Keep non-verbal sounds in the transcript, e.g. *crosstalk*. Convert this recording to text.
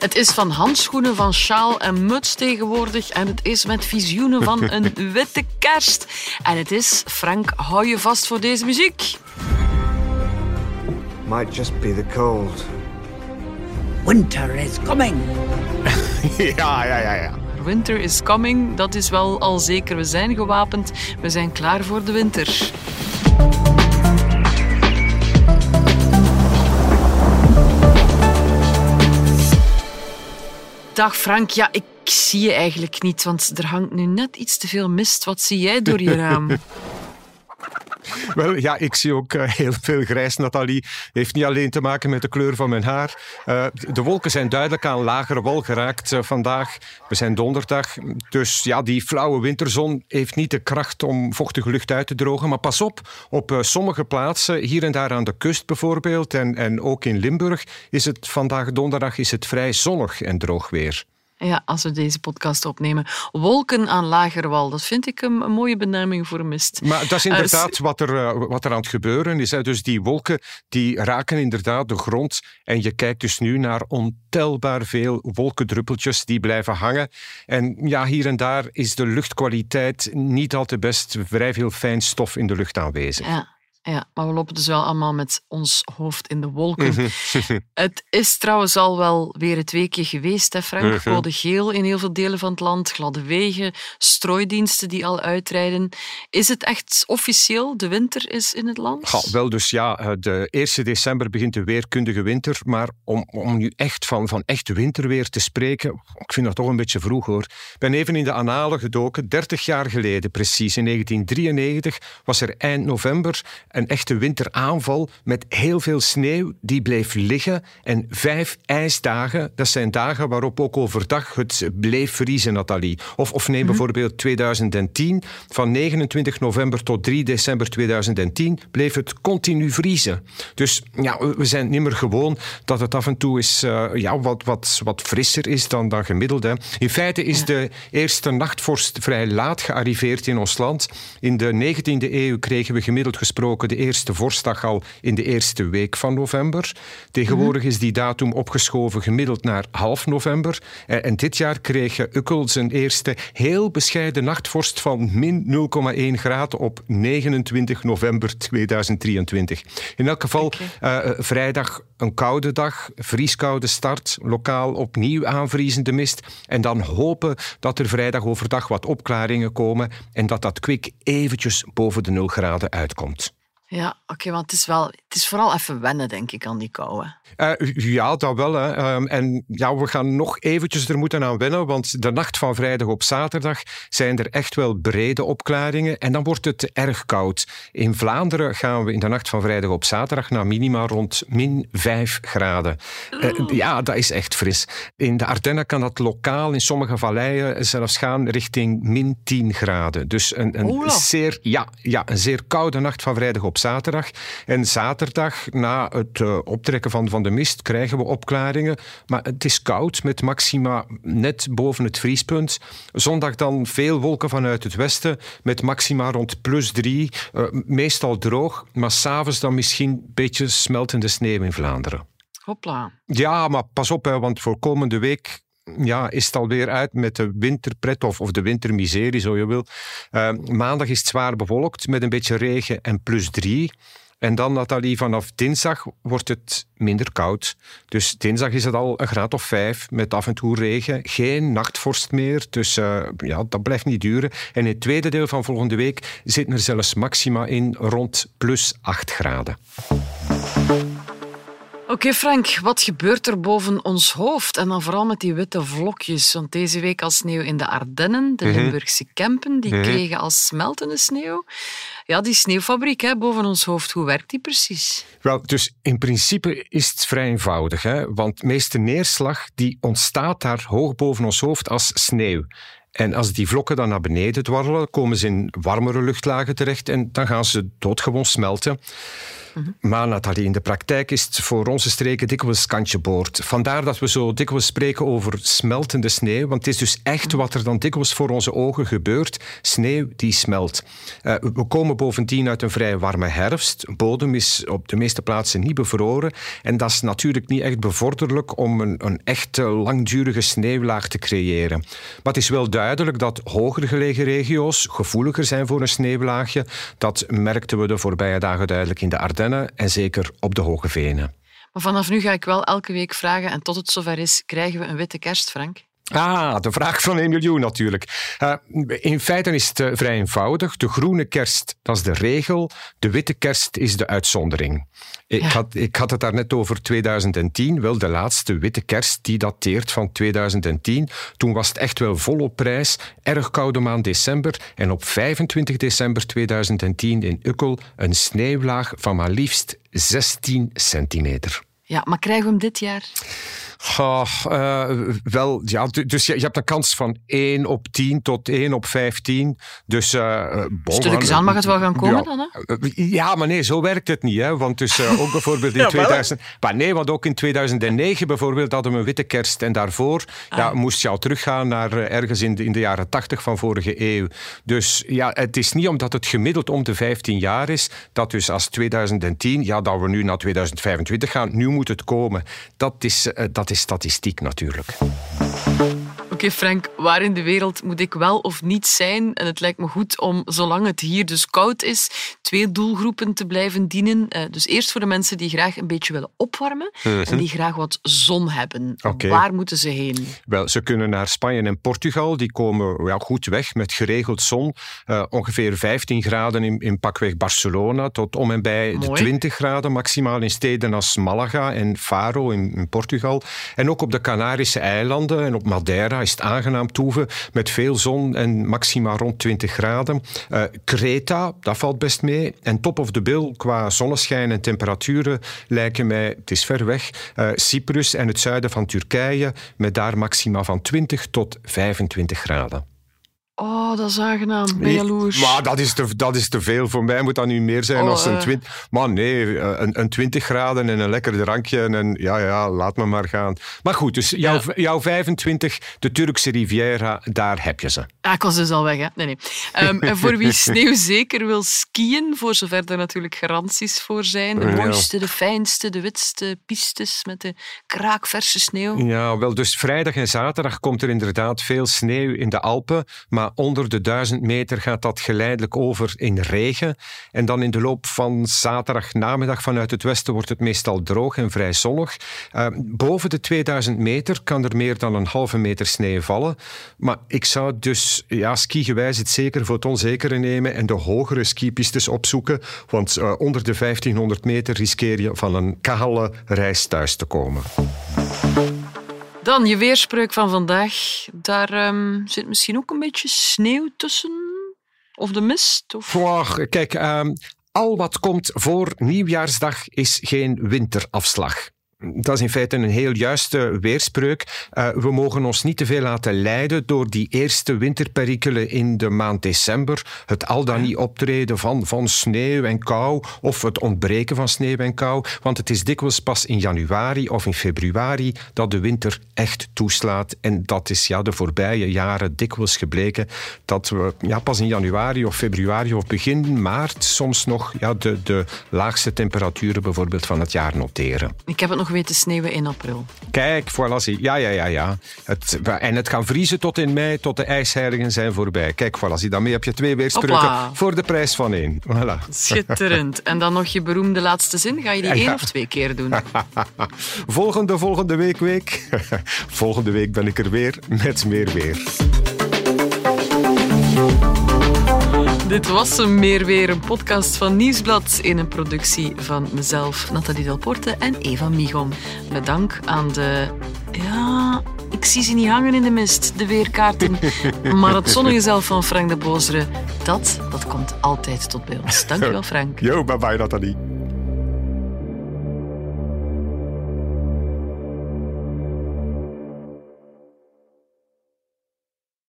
Het is van handschoenen, van sjaal en muts tegenwoordig. En het is met visioenen van een *laughs* witte kerst. En het is, Frank, hou je vast voor deze muziek. Might just be the cold. Winter is coming. *laughs* Ja, ja, ja, ja. Winter is coming, dat is wel al zeker. We zijn gewapend, we zijn klaar voor de winter. Dag Frank, ja, ik zie je eigenlijk niet, want er hangt nu net iets te veel mist. Wat zie jij door je raam? *laughs* *laughs* Wel, ja, ik zie ook eh, heel veel grijs, Nathalie. Heeft niet alleen te maken met de kleur van mijn haar. Eh, de wolken zijn duidelijk aan lagere wal geraakt eh, vandaag. We zijn donderdag, dus ja, die flauwe winterzon heeft niet de kracht om vochtige lucht uit te drogen. Maar pas op, op sommige plaatsen, hier en daar aan de kust bijvoorbeeld, en, en ook in Limburg, is het vandaag donderdag is het vrij zonnig en droog weer. Ja, als we deze podcast opnemen. Wolken aan lagere wal, dat vind ik een, een mooie benaming voor mist. Maar dat is inderdaad wat, er, uh, wat er aan het gebeuren is. Hè. Dus die wolken die raken inderdaad de grond. En je kijkt dus nu naar ontelbaar veel wolkendruppeltjes die blijven hangen. En ja, hier en daar is de luchtkwaliteit niet al te best. Vrij veel fijn stof in de lucht aanwezig. Ja. Ja, maar we lopen dus wel allemaal met ons hoofd in de wolken. Mhm. *laughs* het is trouwens al wel weer het weekje geweest, hè Frank? Mhm. Code geel in heel veel delen van het land, gladde wegen, strooidiensten die al uitrijden. Is het echt officieel, de winter is in het land? Ja, wel, dus ja, eh, de 1 december begint de weerkundige winter. Maar om, om nu echt van, van echt winterweer te spreken, ik vind dat toch een beetje vroeg hoor. Ik ben even in de analen gedoken. 30 jaar geleden precies, in 1993, was er eind november een echte winteraanval met heel veel sneeuw die bleef liggen. En vijf ijsdagen, dat zijn dagen waarop ook overdag het bleef vriezen, Nathalie. Of, of neem bijvoorbeeld 2010, van 29 november tot 3 december 2010 bleef het continu vriezen. Dus ja, we- zijn niet meer gewoon dat het af en toe is, eh, ja, wat, wat, wat frisser is dan, dan gemiddeld. Hè. In feite is de eerste nachtvorst vrij laat gearriveerd in ons land. In de 19e eeuw kregen we gemiddeld gesproken de eerste vorstdag al in de eerste week van november. Tegenwoordig is die datum opgeschoven gemiddeld naar half november. Eh, En dit jaar kreeg Ukkel zijn eerste heel bescheiden nachtvorst van min 0,1 graden op 29 november 2023. In elk geval eh, eh, vrijdag een koude dag, vrieskoude start, lokaal opnieuw aanvriezende mist. En dan hopen dat er vrijdag overdag wat opklaringen komen en dat dat kwik eventjes boven de 0 graden uitkomt. Ja, oké, want het is, wel, het is vooral even wennen, denk ik, aan die kou. hè. Eh, ja, dat wel. Hè. Ehm, en ja, we gaan nog eventjes er moeten aan wennen, want de nacht van vrijdag op zaterdag zijn er echt wel brede opklaringen en dan wordt het erg koud. In Vlaanderen gaan we in de nacht van vrijdag op zaterdag naar minima rond min 5 graden. Eh, ja, dat is echt fris. In de Ardennen kan dat lokaal in sommige valleien zelfs gaan richting min 10 graden. Dus een, een zeer, ja, ja, een zeer koude nacht van vrijdag op zaterdag. En zaterdag, na het eh, optrekken van, van de mist, krijgen we opklaringen. Maar het is koud met maxima net boven het vriespunt. Zondag dan veel wolken vanuit het westen met maxima rond plus drie. Eh, meestal droog, maar s'avonds dan misschien een beetje smeltende sneeuw in Vlaanderen. Hopla. Ja, maar pas op, hè, want voor komende week ja, is het alweer uit met de winterpret of, of de wintermiserie, zo je wil. Eh, maandag is het zwaar bewolkt met een beetje regen en plus drie. En dan, Nathalie, vanaf dinsdag wordt het minder koud. Dus dinsdag is het al een graad of vijf met af en toe regen. Geen nachtvorst meer, dus eh, ja, dat blijft niet duren. En in het tweede deel van volgende week zitten er zelfs maxima in rond plus acht graden. Oké Frank, wat gebeurt er boven ons hoofd? En dan vooral met die witte vlokjes. Want deze week al sneeuw in de Ardennen, de Limburgse Kempen, die kregen als smeltende sneeuw. Ja, die sneeuwfabriek hè, boven ons hoofd, hoe werkt die precies? Wel, dus in principe is het vrij eenvoudig. Hè? Want de meeste neerslag die ontstaat daar hoog boven ons hoofd als sneeuw. En als die vlokken dan naar beneden dwarrelen, komen ze in warmere luchtlagen terecht en dan gaan ze doodgewoon smelten. Maar Nathalie, in de praktijk is het voor onze streken dikwijls kantje boord. Vandaar dat we zo dikwijls spreken over smeltende sneeuw, want het is dus echt wat er dan dikwijls voor onze ogen gebeurt. Sneeuw die smelt. Uh, we komen bovendien uit een vrij warme herfst. De bodem is op de meeste plaatsen niet bevroren en dat is natuurlijk niet echt bevorderlijk om een, een echte langdurige sneeuwlaag te creëren. Maar het is wel duidelijk dat hoger gelegen regio's gevoeliger zijn voor een sneeuwlaagje. Dat merkten we de voorbije dagen duidelijk in de Ardennen en zeker op de Hoge Venen. Maar vanaf nu ga ik wel elke week vragen, en tot het zover is, krijgen we een witte kerst, Frank? Ah, de vraag van 1 miljoen natuurlijk. Uh, in feite is het uh, vrij eenvoudig. De groene kerst, dat is de regel. De witte kerst is de uitzondering. Ik, had, ik had het daarnet over 2010. Wel, de laatste witte kerst, die dateert van 2010. Toen was het echt wel volop prijs. Erg koude maand december. En op 25 december 2010 in Ukkel een sneeuwlaag van maar liefst 16 centimeter. Ja, maar krijgen we hem dit jaar? Oh, uh, wel, ja, dus je, je, hebt een kans van 1 op 10 tot 1 op 15. Dus, uh, Stilletjes aan mag het wel gaan komen ja, dan, hè? Ja, maar nee, zo werkt het niet. Hè? Want dus uh, ook bijvoorbeeld *laughs* in ja, 2000... Maar nee, want ook in 2009 bijvoorbeeld hadden we een witte kerst. En daarvoor ah. ja, moest je al teruggaan naar ergens in de, in de jaren 80 van vorige eeuw. Dus ja, het is niet omdat het gemiddeld om de 15 jaar is, dat dus als 2010, ja, dat we nu naar 2025 gaan, nu moet het komen. Dat is... dat is statistiek natuurlijk. Oké, okay, Frank, waar in de wereld moet ik wel of niet zijn? En het lijkt me goed om, zolang het hier dus koud is, twee doelgroepen te blijven dienen. Uh, dus eerst voor de mensen die graag een beetje willen opwarmen -huh. en die graag wat zon hebben. Okay. Waar moeten ze heen? Wel, ze kunnen naar Spanje en Portugal. Die komen ja, goed weg met geregeld zon. Uh, ongeveer 15 graden in, in pakweg Barcelona tot om en bij Mooi. de 20 graden maximaal in steden als Malaga en Faro in, in Portugal. En ook op de Canarische eilanden en op Madeira is het aangenaam toeven met veel zon en maxima rond 20 graden. Uh, Creta, dat valt best mee. En top of the bill qua zonneschijn en temperaturen lijken mij, het is ver weg, uh, Cyprus en het zuiden van Turkije met daar maxima van 20 tot 25 graden. Oh, dat is aangenaam. Ben jaloers. Maar dat is, te, dat is te veel. Voor mij moet dat nu meer zijn oh, als een 20. Maar nee, een, een 20 graden en een lekker drankje. En ja, ja, laat me maar gaan. Maar goed, dus jouw, ja. jouw 25, de Turkse Riviera, daar heb je ze. Ah, ik was dus al weg, hè? Nee, nee. Um, en voor wie *laughs* sneeuw zeker wil skiën, voor zover er natuurlijk garanties voor zijn. De mooiste, de fijnste, de witste pistes met de kraakverse sneeuw. Ja, wel, dus vrijdag en zaterdag komt er inderdaad veel sneeuw in de Alpen. Maar onder de duizend meter gaat dat geleidelijk over in regen. En dan in de loop van zaterdag namiddag vanuit het westen wordt het meestal droog en vrij zonnig. Uh, boven de 2000 meter kan er meer dan een halve meter sneeuw vallen. Maar ik zou dus ja, skigewijs het zeker voor het onzekere nemen en de hogere skipistes opzoeken. Want uh, onder de 1500 meter riskeer je van een kale reis thuis te komen. Dan je weerspreuk van vandaag. Daar um, zit misschien ook een beetje sneeuw tussen. Of de mist. Of... Kijk, um, al wat komt voor nieuwjaarsdag is geen winterafslag dat is in feite een heel juiste weerspreuk. Uh, we mogen ons niet te veel laten leiden door die eerste winterperikelen in de maand december. Het al dan niet optreden van, van sneeuw en kou of het ontbreken van sneeuw en kou. Want het is dikwijls pas in januari of in februari dat de winter echt toeslaat. En dat is ja, de voorbije jaren dikwijls gebleken dat we ja, pas in januari of februari of begin maart soms nog ja, de, de laagste temperaturen bijvoorbeeld van het jaar noteren. Ik heb het nog weten sneeuwen in april. Kijk, voilà. Ja, ja, ja, ja. Het, en het gaan vriezen tot in mei, tot de ijsheiligen zijn voorbij. Kijk, voilà. Daarmee heb je twee weerspreuken voor de prijs van één. Voilà. Schitterend. En dan nog je beroemde laatste zin. Ga je die ja, één of twee keer doen? *laughs* volgende, volgende week, week. *laughs* volgende week ben ik er weer met meer weer. Dit was een meer weer, een podcast van Nieuwsblad in een productie van mezelf, Nathalie Delporte en Eva Migom. Met dank aan de... Ja, ik zie ze niet hangen in de mist, de weerkaarten. *laughs* Maar het zonnige zelf van Frank de Bozere, dat, dat komt altijd tot bij ons. Dankjewel, *laughs* Frank. Yo, bye bye, Nathalie.